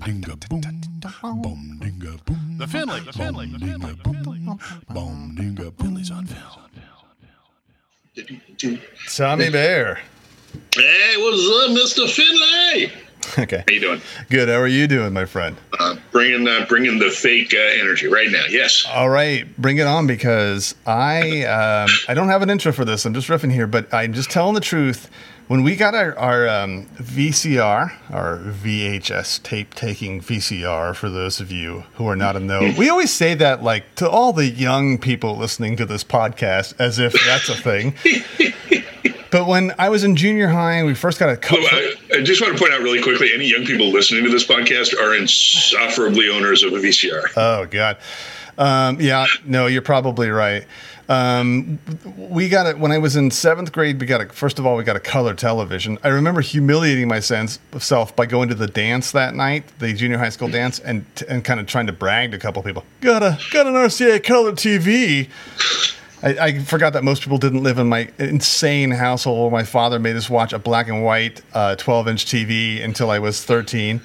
dinga boom, boom dinga boom. The Finley, the Finley, the Finley, the Finley. Boom dinga Finley's on film. Tommy Bear. Hey, what's up, Mister Finley? Okay. How you doing? Good. How are you doing, my friend? Uh, bringing uh, bringing the fake uh, energy right now. Yes. All right, bring it on because I um, I don't have an intro for this. I'm just riffing here, but I'm just telling the truth. When we got our, our um, VCR, our VHS tape taking VCR, for those of you who are not in know, we always say that like to all the young people listening to this podcast as if that's a thing. but when I was in junior high and we first got a. I, I just want to point out really quickly: any young people listening to this podcast are insufferably owners of a VCR. Oh God. Um, yeah, no, you're probably right. Um, we got it when I was in seventh grade. We got a first of all, we got a color television. I remember humiliating myself by going to the dance that night, the junior high school dance, and and kind of trying to brag to a couple people. Got a got an RCA color TV. I, I forgot that most people didn't live in my insane household. My father made us watch a black and white uh, 12 inch TV until I was 13.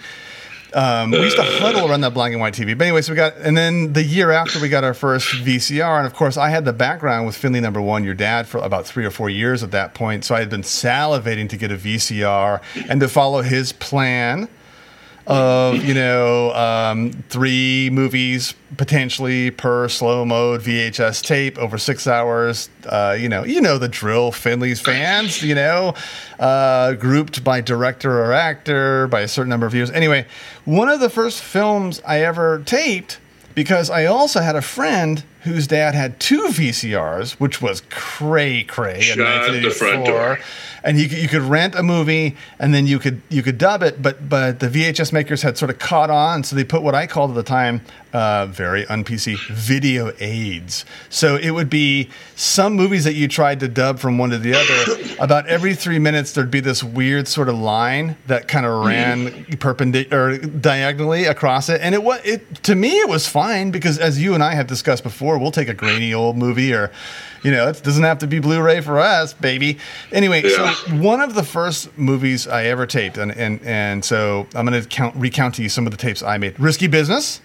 Um, we used to huddle around that black and white TV. But anyway, so we got, and then the year after we got our first VCR, and of course I had the background with Finley Number One, your dad, for about three or four years at that point. So I had been salivating to get a VCR and to follow his plan of you know um, three movies potentially per slow mode VHS tape over six hours. Uh, you know, you know the drill. Finley's fans, you know, uh, grouped by director or actor by a certain number of years. Anyway, one of the first films I ever taped because I also had a friend whose dad had two VCRs, which was cray cray in Shut the front 1984 door. And you could, you could rent a movie and then you could you could dub it but but the VHS makers had sort of caught on so they put what I called at the time uh, very un PC video aids. So it would be some movies that you tried to dub from one to the other about every three minutes there'd be this weird sort of line that kind of ran perpendicular or diagonally across it. And it was it to me it was fine because as you and I have discussed before we'll take a grainy old movie or you know, it doesn't have to be Blu-ray for us, baby. Anyway, Yeah. so one of the first movies I ever taped, and and and so I'm going to count recount to you some of the tapes I made. Risky Business.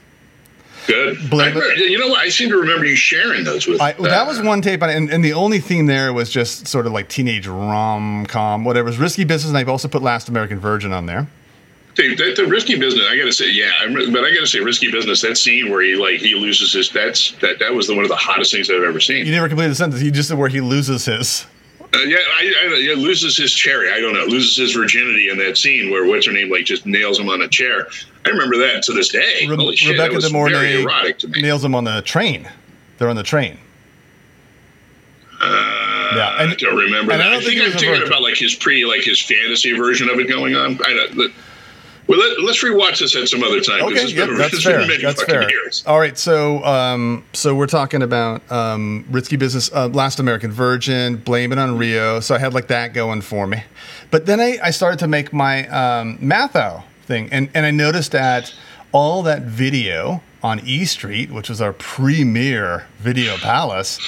Good. Blame remember- you know what? I seem to remember you sharing those with. I, uh, that was one tape, and, and the only theme there was just sort of like teenage rom com, whatever. It was Risky Business, and I've also put Last American Virgin on there. Dude, that, the risky business. I gotta say, yeah, I'm, but I gotta say, risky business. That scene where he like he loses his. That's that. That was the, one of the hottest things I've ever seen. You never completed the sentence. You just said where he loses his. Uh, yeah, I, I, yeah, loses his cherry. I don't know, loses his virginity in that scene where what's her name like just nails him on a chair. I remember that to this day. Re- Holy shit, Rebecca De Mornay very erotic to me. nails him on the train. They're on the train. Uh, Yeah, I don't remember. and that. I I, don't think think I'm thinking about like his pre, like his fantasy version of it going on. I don't. Well, let, let's rewatch this at some other time. Okay, yep, been, that's fair. That's fair. Years. All right, so um, so we're talking about um, risky business, uh, Last American Virgin, Blame It on Rio. So I had like that going for me, but then I, I started to make my um, Matthau thing, and and I noticed that all that video on E Street, which was our premier video palace.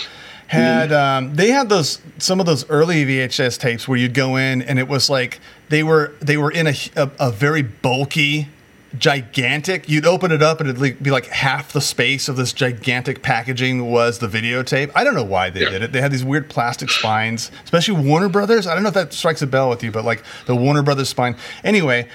Had um, they had those some of those early VHS tapes where you'd go in and it was like they were they were in a, a, a very bulky gigantic. You'd open it up and it'd be like half the space of this gigantic packaging was the videotape. I don't know why they Yeah. did it. They had these weird plastic spines, especially Warner Brothers. I don't know if that strikes a bell with you, but like the Warner Brothers spine. Anyway,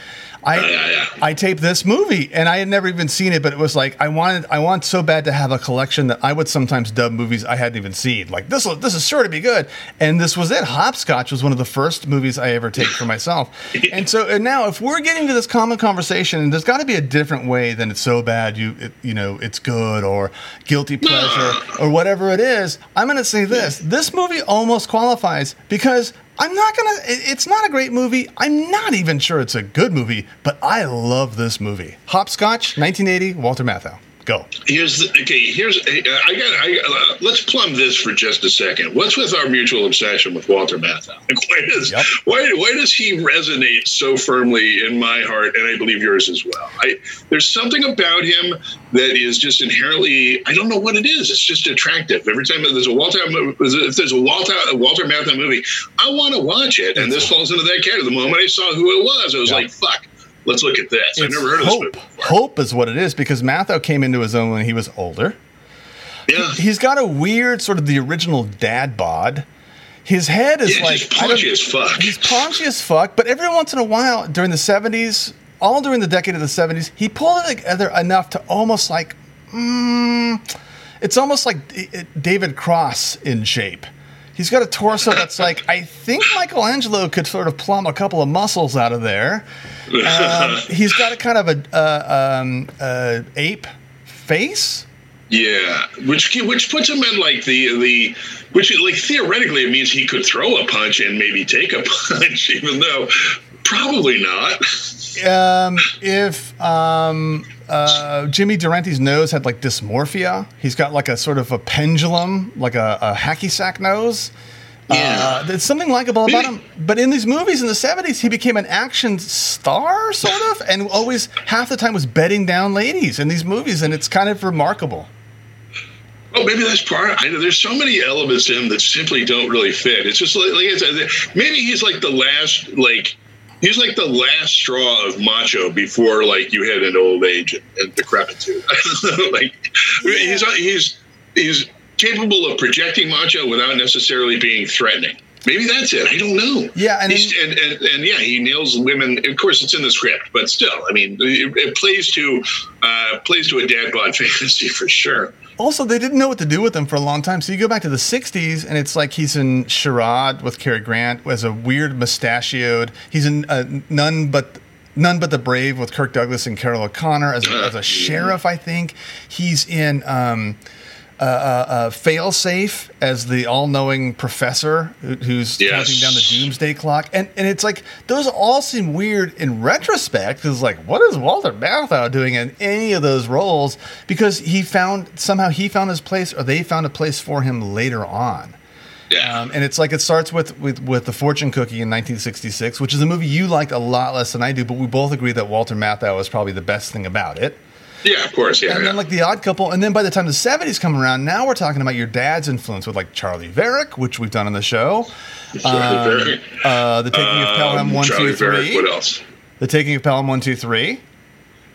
I yeah, yeah. I taped this movie and I had never even seen it, but it was like I wanted I want so bad to have a collection that I would sometimes dub movies I hadn't even seen. Like this this is sure to be good. And this was it. Hopscotch was one of the first movies I ever taped for myself. and so and now if we're getting to this common conversation, and there's got to be a different way than it's so bad you it, you know it's good or guilty pleasure or whatever it is. I'm going to say this. This movie almost qualifies because I'm not gonna. It's not a great movie. I'm not even sure it's a good movie, but I love this movie. Hopscotch, 1980, Walter Matthau. Go. Here's the, okay. Here's I got. I, uh, let's plumb this for just a second. What's with our mutual obsession with Walter Matthau? Like, why does Yep. why why does he resonate so firmly in my heart, and I believe yours as well? I there's something about him that is just inherently. I don't know what it is. It's just attractive. Every time there's a Walter if there's a Walter a Walter Matthau movie, I want to watch it, and this falls into that category. The moment I saw who it was, I was Yeah. like, fuck. Let's look at this. It's never heard of hope. this before. Hope is what it is because Matthau came into his own when he was older. Yeah, He's got a weird sort of the original dad bod. His head is yeah, like he's paunchy as fuck. He's paunchy as fuck, but every once in a while during the 70s, all during the decade of the 70s, he pulled it together enough to almost like, mm, it's almost like David Cross in shape. He's got a torso that's like, I think Michelangelo could sort of plumb a couple of muscles out of there. Um, he's got a kind of a uh, um, uh, ape face. Yeah, which which puts him in like the the which like theoretically it means he could throw a punch and maybe take a punch, even though probably not. um, if um, uh, Jimmy Durante's nose had like dysmorphia, he's got like a sort of a pendulum, like a, a hacky sack nose. Yeah. Uh, there's something likable about him. But in these movies in the 70s, he became an action star, sort of, and always half the time was bedding down ladies in these movies, and it's kind of remarkable. Oh, maybe that's part. I know there's so many elements to him that simply don't really fit. It's just like, like I said, maybe he's like the last, like he's like the last straw of macho before like you hit an old age and, and decrepitude. like he's he's he's capable of projecting macho without necessarily being threatening. Maybe that's it. I don't know. Yeah, and He's, and, and, and yeah, he nails women. Of course, it's in the script, but still, I mean, it, it plays to uh, plays to a dad bod fantasy for sure. Also, they didn't know what to do with him for a long time. So you go back to the 60s, and it's like he's in Charade with Cary Grant as a weird mustachioed. He's in uh, None But. None but the Brave with Kirk Douglas and Carroll O'Connor as a, as a sheriff, I think. He's in um, uh, uh, Failsafe as the all-knowing professor who's Yes. counting down the doomsday clock, and and it's like those all seem weird in retrospect because like what is Walter Matthau doing in any of those roles? Because he found somehow he found his place, or they found a place for him later on. Yeah. Um, and it's like it starts with, with with the Fortune Cookie in 1966, which is a movie you liked a lot less than I do, but we both agree that Walter Matthau is probably the best thing about it. Yeah, of course. Yeah. And yeah. then like the Odd Couple, and then by the time the '70s come around, now we're talking about your dad's influence with like Charley Varrick, which we've done on the show. Charley Varrick. Uh, the Taking of Pelham Um, one Charlie two Varick. What else? The Taking of Pelham one two three.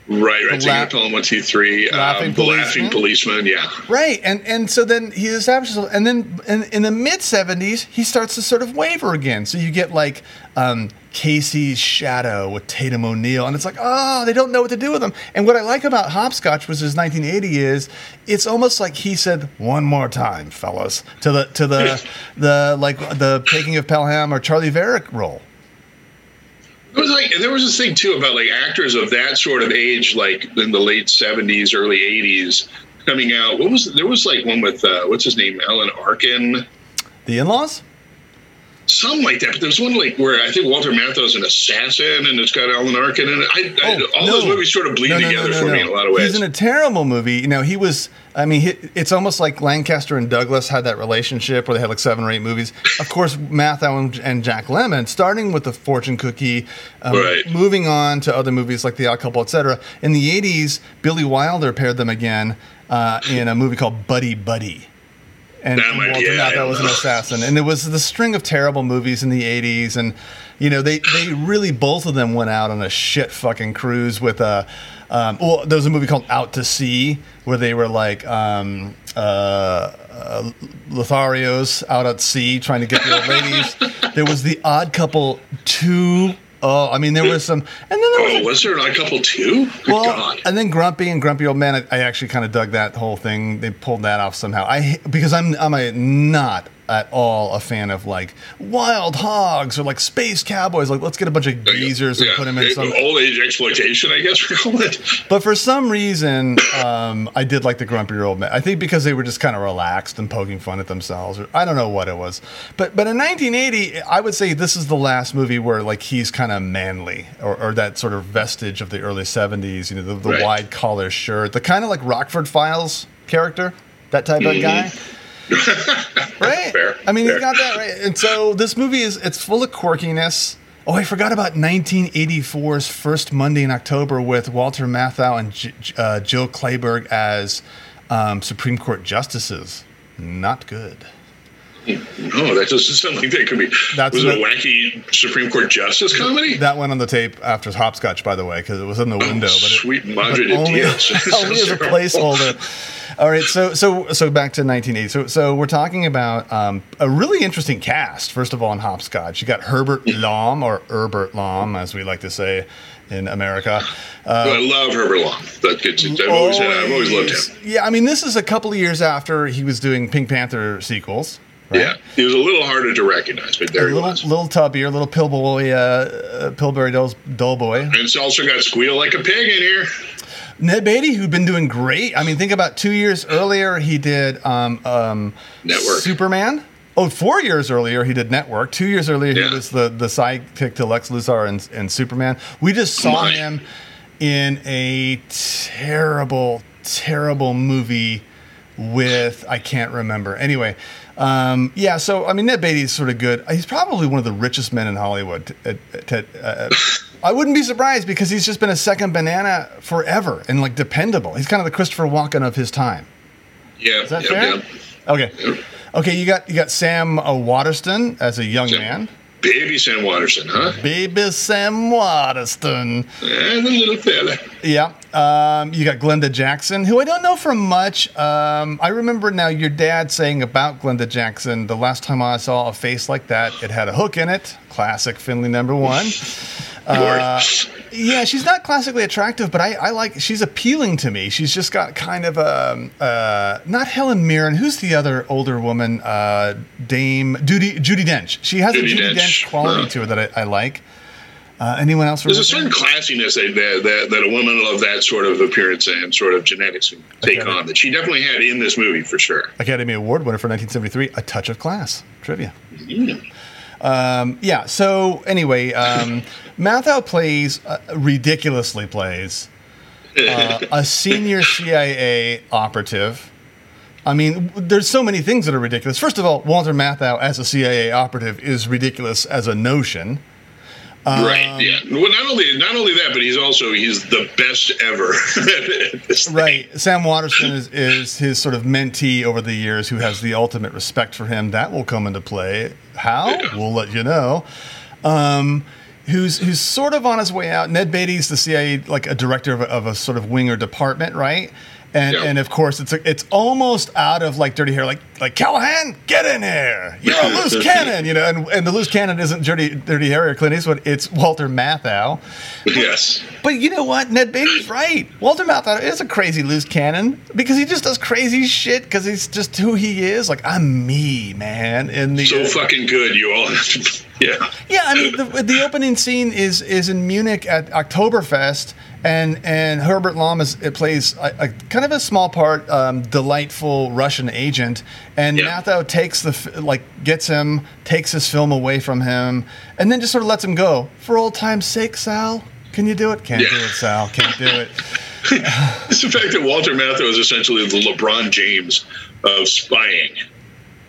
Right, right. The Taking la- Pelham one, two, three. Laughing Um, the laughing Policeman. policeman. Yeah. Right, and and so then he establishes, and then in, in the mid '70s, he starts to sort of waver again. So you get like um, Casey's Shadow with Tatum O'Neal, and it's like, oh, they don't know what to do with him. And what I like about Hopscotch, which is 1980, is it's almost like he said, "One more time, fellas," to the to the the like the Taking of Pelham or Charley Varrick role. It was like, there was this thing too about like actors of that sort of age, like in the late seventies, early eighties, coming out. What was there was like one with uh, what's his name, Alan Arkin, The In-Laws. Something like that. But there's one like where I think Walter Matthau's an assassin, and it's got Alan Arkin in it. I, I, all those movies sort of bleed Oh, No, no, no, together no, for no. me in a lot of ways. He's in a terrible movie. You know, he was. I mean, he, it's almost like Lancaster and Douglas had that relationship where they had like seven or eight movies. Of course, Matthau and, and Jack Lemmon, starting with the Fortune Cookie, um, Right. moving on to other movies like The Odd Couple, etc. In the '80s, Billy Wilder paired them again uh, in a movie called Buddy Buddy. And That might be Walter I Matthau was an assassin, and it was the string of terrible movies in the '80s, and you know they they really both of them went out on a shit fucking cruise with a. Um, well, there was a movie called Out to Sea where they were like um, uh, uh, Lotharios out at sea trying to get the old ladies. There was the Odd Couple two. Oh, I mean, there was some, and then there was oh, was there odd couple too? Good well, God. and then Grumpy and Grumpy Old Man. I, I actually kind of dug that whole thing. They pulled that off somehow. I because I'm I'm a not at all a fan of like wild hogs or like space cowboys. Like let's get a bunch of geezers and put them in some. old age exploitation, I guess we call it. But for some reason, um, I did like the Grumpy Old Man. I think because they were just kind of relaxed and poking fun at themselves, or I don't know what it was. But but in 1980, I would say this is the last movie where like he's kind of manly, or, or that sort of vestige of the early 70s. You know, the, the Right. wide collar shirt, the kind of like Rockford Files character, that type of guy. Right? Fair, I mean, fair. he's got that right. And so this movie is it's full of quirkiness. Oh, I forgot about 1984's first Monday in October with Walter Matthau and J- uh, Jill Clayburgh as um, Supreme Court justices. Not good. No, that doesn't sound like that could be. That's was it a wacky Supreme Court justice comedy? That went on the tape after Hopscotch, by the way, because it was in the window. but it, Oh, sweet but Madre de only, Dios. only as a placeholder. All right, so so so back to 1980. So so we're talking about um, a really interesting cast. First of all, in Hopscotch, you got Herbert Lom or Herbert Lom, as we like to say in America. Uh, I love Herbert Lom. That gets, I've always, I've always loved him. Yeah, I mean, this is a couple of years after he was doing Pink Panther sequels. right? Yeah, he was a little harder to recognize, but there a he little was. little tubbier, little pillboy, uh, uh, Pillsbury Dull, dull boy. And it's also got Squeal Like a Pig in here. Ned Beatty, who'd been doing great. I mean, think about two years earlier, he did um, um, Network. Superman. Oh, four years earlier, he did Network. Two years earlier, Yeah. he was the, the sidekick to Lex Luthor and, and Superman. We just saw My. him in a terrible, terrible movie with, I can't remember. Anyway, um, yeah, so, I mean, Ned Beatty's sort of good. He's probably one of the richest men in Hollywood. I wouldn't be surprised because he's just been a second banana forever and like dependable. He's kind of the Christopher Walken of his time. Yeah, Is that yeah, fair? yeah. Okay. Okay, you got you got Sam uh, Waterston as a young Sam- man. Baby Sam Waterston, huh? Baby Sam Waterston. And the little fella. Yeah. Um, you got Glenda Jackson, who I don't know from much. Um, I remember now your dad saying about Glenda Jackson the last time I saw a face like that, it had a hook in it. Classic Finley number one. Uh, yeah, she's not classically attractive, but I, I like. She's appealing to me. She's just got kind of a uh, not Helen Mirren. Who's the other older woman? Uh, Dame Judy Judi Dench. She has a Judi Dench. Dench, quality Yeah. to her that I, I like. Uh, anyone else? There's a certain classiness that, that, that, that a woman of that sort of appearance and sort of genetics can take Okay. on that she definitely had in this movie for sure. Academy Award winner for 1973, A Touch of Class. Trivia. Um, yeah, so anyway, um, Matthau plays, uh, ridiculously plays, uh, a senior CIA operative. I mean, there's so many things that are ridiculous. First of all, Walter Matthau as a CIA operative is ridiculous as a notion. Um, right. Yeah. Well, not only not only that, but he's also he's the best ever. thing. Right. Sam Waterston is, is his sort of mentee over the years who has the ultimate respect for him. That will come into play. How? Yeah. We'll let you know. Um, who's who's sort of on his way out. Ned Beatty's the CIA, like a director of a, of a sort of wing or department, right? And Yeah. and of course it's a, it's almost out of like dirty hair, like like Callahan, get in here. You're a loose cannon, you know. And and the loose cannon isn't dirty dirty hair or Clint Eastwood. It's Walter Matthau. Yes. But you know what? Ned Beatty's right. Walter Matthau is a crazy loose cannon because he just does crazy shit because he's just who he is. Like I'm me, man. In the So fucking good. You all. Yeah. yeah, I mean the, the opening scene is is in Munich at Oktoberfest, and and Herbert Lom is it plays a, a kind of a small part, um, delightful Russian agent, and Yeah. Takes the like gets him, takes his film away from him, and then just sort of lets him go for old time's sake. Sal, can you do it? Can't Yeah. do it, Sal. Can't do it. It's the fact that Walter Matthau is essentially the LeBron James of spying.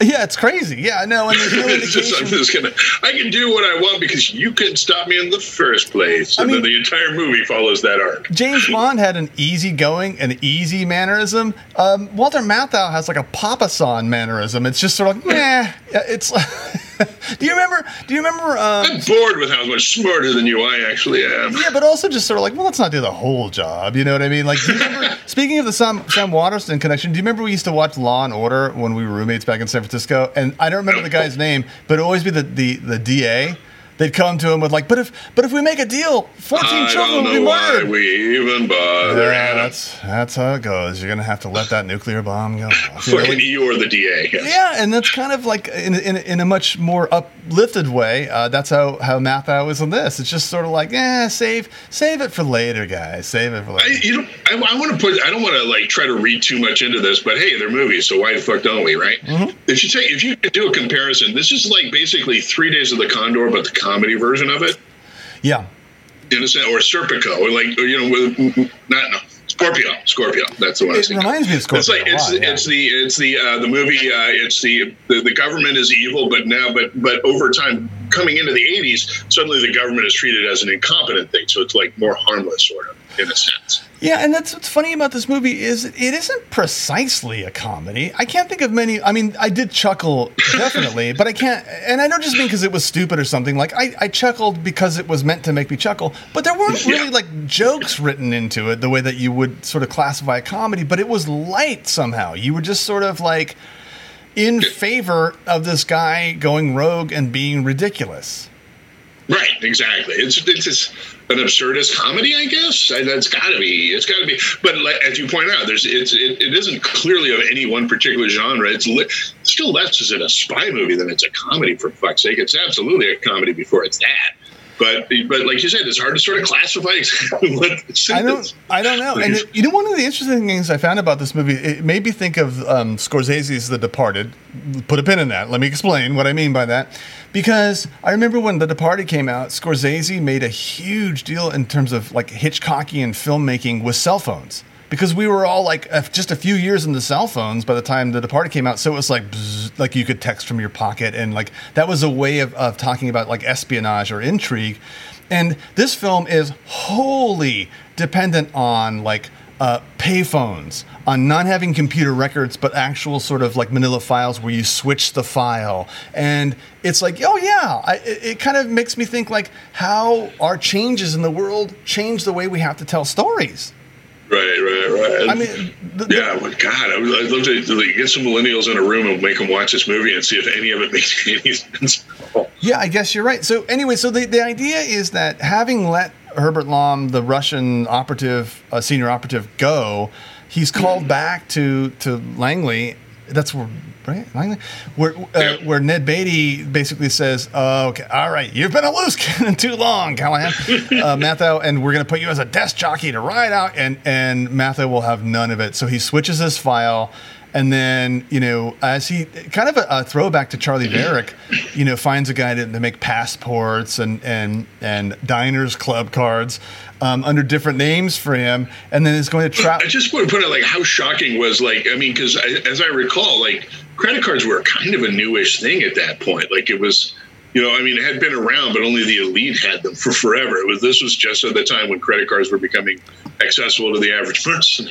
Yeah, it's crazy. Yeah, no, and there's no it's just, I'm indication. just gonna. I can do what I want because you couldn't stop me in the first place. And I mean- then the entire movie follows that arc. James Bond had an easygoing, an easy mannerism. Um, Walter Matthau has like a Papa San mannerism. It's just sort of like, meh. Yeah, It's. do you remember? Do you remember? Um, I'm bored with how much smarter than you I actually am. yeah, but also just sort of like, well, let's not do the whole job. You know what I mean? Like, do you remember? speaking of the Sam, Sam Waterston connection, do you remember we used to watch Law and Order when we were roommates back in San Francisco? And I don't remember the guy's name, but it'd always be the the, the DA. They'd come to him with like, but if but if we make a deal, fourteen I children will be murdered. we even bother. Yeah, that's that's how it goes. You're gonna have to let that nuclear bomb go you Fucking like- Eeyore the DA. yes. yeah, and that's kind of like in, in, in a much more uplifted way. Uh, that's how how Matthau is in this. It's just sort of like, eh, save save it for later, guys. Save it for I, later. you know, I, I want to put. I don't want to like try to read too much into this, but hey, they're movies, so why the fuck don't we, right? Mm-hmm. If you take, if you do a comparison, this is like basically Three Days of the Condor, but the comedy version of it, yeah, in a sense, or Serpico, or like or, you know, with not no Scorpio, Scorpio. That's the one. I it reminds me of It's Scorpio like it's lot. yeah. it's the it's the uh, the movie uh, it's the, the the government is evil but now but but over time coming into the 80s suddenly the government is treated as an incompetent thing so it's like more harmless sort of in a sense Yeah, and that's what's funny about this movie is it isn't precisely a comedy. I can't think of many. I mean, I did chuckle definitely, but I can't. And I don't just mean because it was stupid or something. Like I, I chuckled because it was meant to make me chuckle, but there weren't really Yeah. like jokes written into it the way that you would sort of classify a comedy. But it was light somehow. You were just sort of like in favor of this guy going rogue and being ridiculous. Right, exactly. It's it's just an absurdist comedy, I guess. And That's got to be. It's got to be. But like, as you point out, there's it's it, it isn't clearly of any one particular genre. It's li- still less is it a spy movie than it's a comedy. For fuck's sake, it's absolutely a comedy before it's that. But but like you said, it's hard to sort of classify what I don't. I don't know. And it- you know, one of the interesting things I found about this movie, it made me think of um, Scorsese's The Departed. Put a pin in that. Let me explain what I mean by that. Because I remember when The Departed came out, Scorsese made a huge deal in terms of like Hitchcockian filmmaking with cell phones. Because we were all like just a few years into cell phones by the time The Departed came out, so it was like bzz, like you could text from your pocket, and like that was a way of, of talking about like espionage or intrigue. And this film is wholly dependent on like uh, payphones, on not having computer records, but actual sort of like manila files where you switch the file. And it's like, oh yeah, I, it, it kind of makes me think like how our changes in the world change the way we have to tell stories. Right, right, right. I mean, the, the- Yeah, well, God, I would, I'd love to like, get some millennials in a room and make them watch this movie and see if any of it makes any sense. Yeah, I guess you're right. So anyway, so the, the idea is that having let Herbert Lom, the Russian operative, uh, senior operative, go, he's called back to to Langley. That's where right where uh, where Ned Beatty basically says, oh, "Okay, all right, you've been a loose cannon too long, Callahan, uh, Matthau, and we're going to put you as a desk jockey to ride out." And and Matthau will have none of it. So he switches his file. And then, you know, as he kind of a, a throwback to Charlie Varrick, you know, finds a guy to, to make passports and and and diners club cards um, under different names for him, and then is going to trap. I just want to put it like how shocking was like I mean because as I recall like credit cards were kind of a newish thing at that point like it was you know I mean it had been around but only the elite had them for forever it was this was just at the time when credit cards were becoming accessible to the average person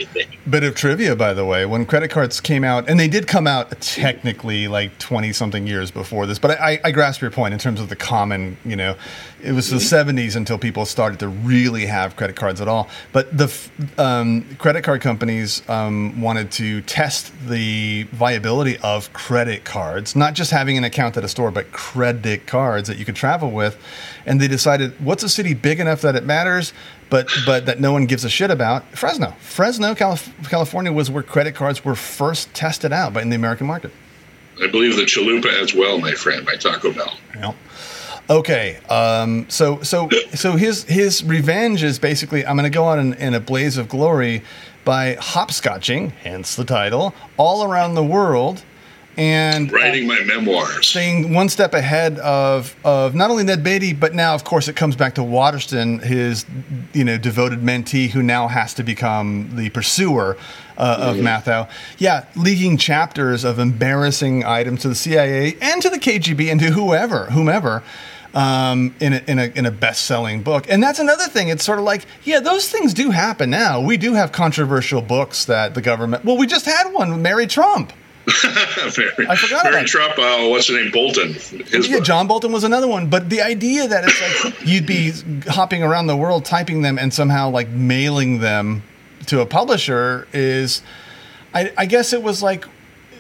Bit of trivia, by the way, when credit cards came out, and they did come out technically like twenty something years before this, but I, I grasp your point in terms of the common. You know, it was the seventies until people started to really have credit cards at all. But the um, credit card companies um, wanted to test the viability of credit cards, not just having an account at a store, but credit cards that you could travel with, and they decided what's a city big enough that it matters but but that no one gives a shit about Fresno. Fresno, Calif- California was where credit cards were first tested out by in the American market. I believe the Chalupa as well my friend by Taco Bell Yeah. Okay, um, so so so his his revenge is basically I'm going to go on in, in a blaze of glory by hopscotching, hence the title, all around the world, and uh, writing my memoirs staying one step ahead of of not only Ned Beatty, but now of course it comes back to Waterston, his you know devoted mentee, who now has to become the pursuer uh, of Matthau. Yeah, leaking chapters of embarrassing items to the CIA and to the KGB and to whoever, whomever. Um, in a, in a in a best selling book, and that's another thing. It's sort of like, yeah, those things do happen now. We do have controversial books that the government. Well, we just had one, with Mary Trump. Mary, I forgot Mary about it. Trump uh, what's the name Bolton his Yeah, book. John Bolton was another one. But the idea that it's like you'd be hopping around the world typing them and somehow like mailing them to a publisher is, I, I guess it was like,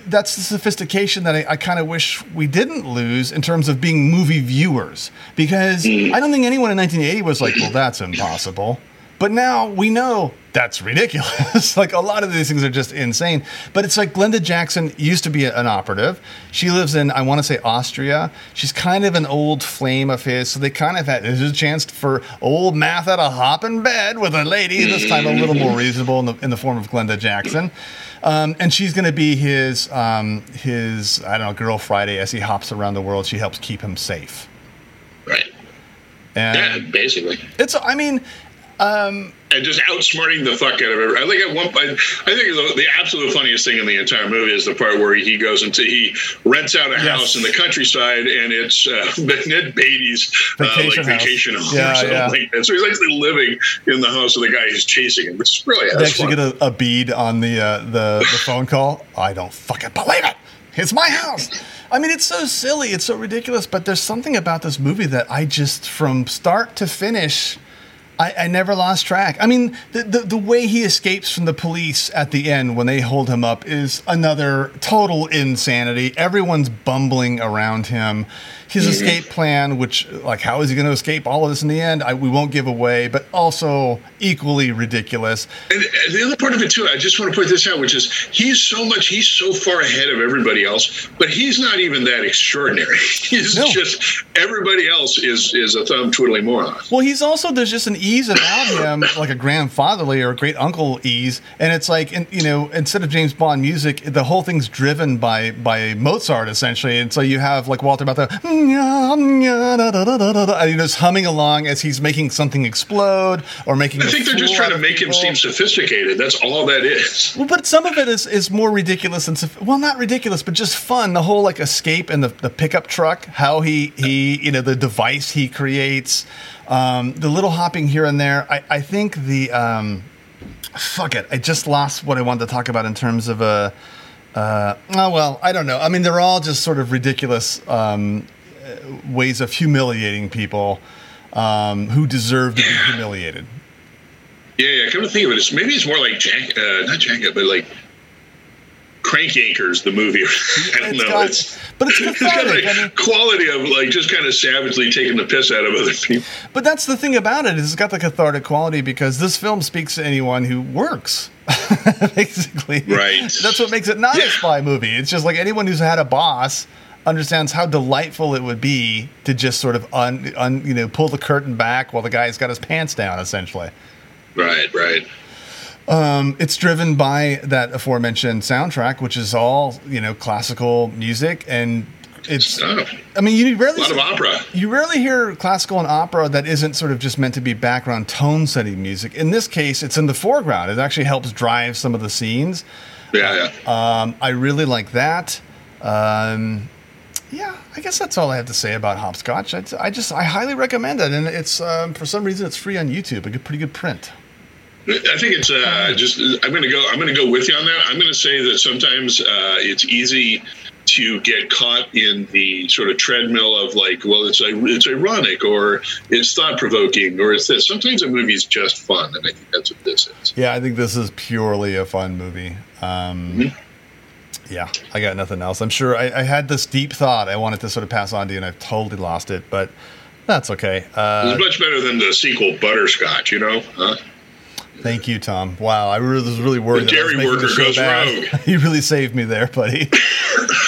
that's the sophistication that I, I kind of wish we didn't lose in terms of being movie viewers. Because I don't think anyone in 1980 was like, well, that's impossible. But now we know that's ridiculous. like a lot of these things are just insane. But it's like Glenda Jackson used to be an operative. She lives in, I want to say, Austria. She's kind of an old flame of his. So they kind of had, there's a chance for old Matthau to hop in bed with a lady, this time a little more reasonable in the, in the form of Glenda Jackson. Um, and she's going to be his, um, his, I don't know, Girl Friday as he hops around the world. She helps keep him safe. right And yeah basically it's, I mean, Um, and just outsmarting the fuck out of everyone. I think at one point, I think the, the absolute funniest thing in the entire movie is the part where he goes into he rents out a Yes. house in the countryside, and it's uh, Ned Beatty's uh, Vacation like house. vacation home Yeah, or something yeah. like that. So he's actually living in the house of the guy who's chasing him, which is brilliant. they actually fun. get a, a bead on the, uh, the the phone call. I don't fucking believe it. It's my house. I mean, it's so silly. It's so ridiculous. But there's something about this movie that I just, from start to finish, I, I never lost track. I mean, the, the the way he escapes from the police at the end when they hold him up is another total insanity. Everyone's bumbling around him. His escape plan, which like how is he going to escape all of this in the end? I, we won't give away, but also equally ridiculous. And the other part of it too, I just want to point this out, which is he's so much, he's so far ahead of everybody else, but he's not even that extraordinary. He's No. just everybody else is is a thumb twiddling moron. Well, he's also there's just an ease about him, like a grandfatherly or a great uncle ease, and it's like and, you know instead of James Bond music, the whole thing's driven by by Mozart essentially, and so you have like Walter about the you just humming along as he's making something explode or making. I think they're just trying to make him seem sophisticated. That's all that is. Well, but some of it is, is more ridiculous and well, not ridiculous, but just fun. The whole like escape and the, the pickup truck, how he he you know the device he creates, um, the little hopping here and there. I I think the um, fuck it. I just lost what I wanted to talk about in terms of a. Uh, oh well, I don't know. I mean, they're all just sort of ridiculous um, uh, ways of humiliating people um, who deserve to be humiliated. Yeah, yeah. Come to think of it, it's maybe it's more like Jack, uh, not Jack, but like Crank Yankers, the movie. I don't It's know. got- it's but it's it's got a I mean- quality of like just kind of savagely taking the piss out of other people. But that's the thing about it is it's got the cathartic quality because this film speaks to anyone who works. Basically, Right. That's what makes it not a spy movie. It's just like anyone who's had a boss understands how delightful it would be to just sort of un, un you know pull the curtain back while the guy's got his pants down. Essentially, Right, right. um, it's driven by that aforementioned soundtrack, which is all you know classical music, and it's. Oh, I mean, you a rarely lot of opera. you rarely hear classical and opera that isn't sort of just meant to be background tone setting music. In this case, it's in the foreground. It actually helps drive some of the scenes. Yeah, yeah. Um, I really like that. Um, yeah, I guess that's all I have to say about Hopscotch. I, I just I highly recommend it, and it's um, for some reason it's free on YouTube. A good, pretty good print. I think it's uh, just. I'm going to go. I'm going to go with you on that. I'm going to say that sometimes uh, it's easy to get caught in the sort of treadmill of like, well, it's it's ironic or it's thought provoking or it's this. Sometimes a movie's just fun, and I think that's what this is. Yeah, I think this is purely a fun movie. Um, Mm-hmm. Yeah, I got nothing else. I'm sure I, I had this deep thought I wanted to sort of pass on to you, and I've totally lost it, but that's okay. Uh, It's much better than the sequel Butterscotch, you know? Huh? Thank you, Tom. Wow, I really, was really worried. The that I was dairy worker goes bad. rogue. you really saved me there, buddy.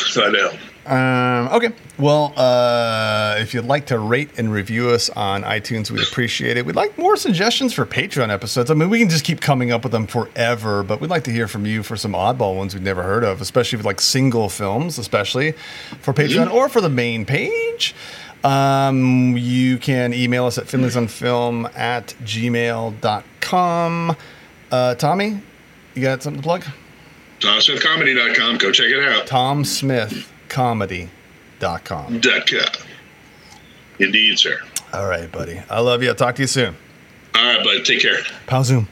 So I know. Um, okay. Well, uh, if you'd like to rate and review us on iTunes, we'd appreciate it. We'd like more suggestions for Patreon episodes. I mean, we can just keep coming up with them forever, but we'd like to hear from you for some oddball ones we've never heard of, especially with like single films, especially for Patreon or for the main page. Um, you can email us at finleysonfilm at gmail.com. Uh, Tommy, you got something to plug? TomSmithComedy.com. Go check it out. TomSmithComedy.com. Dot com. Indeed, sir. All right, buddy. I love you. I'll talk to you soon. All right, bud. Take care. Pal Zoom.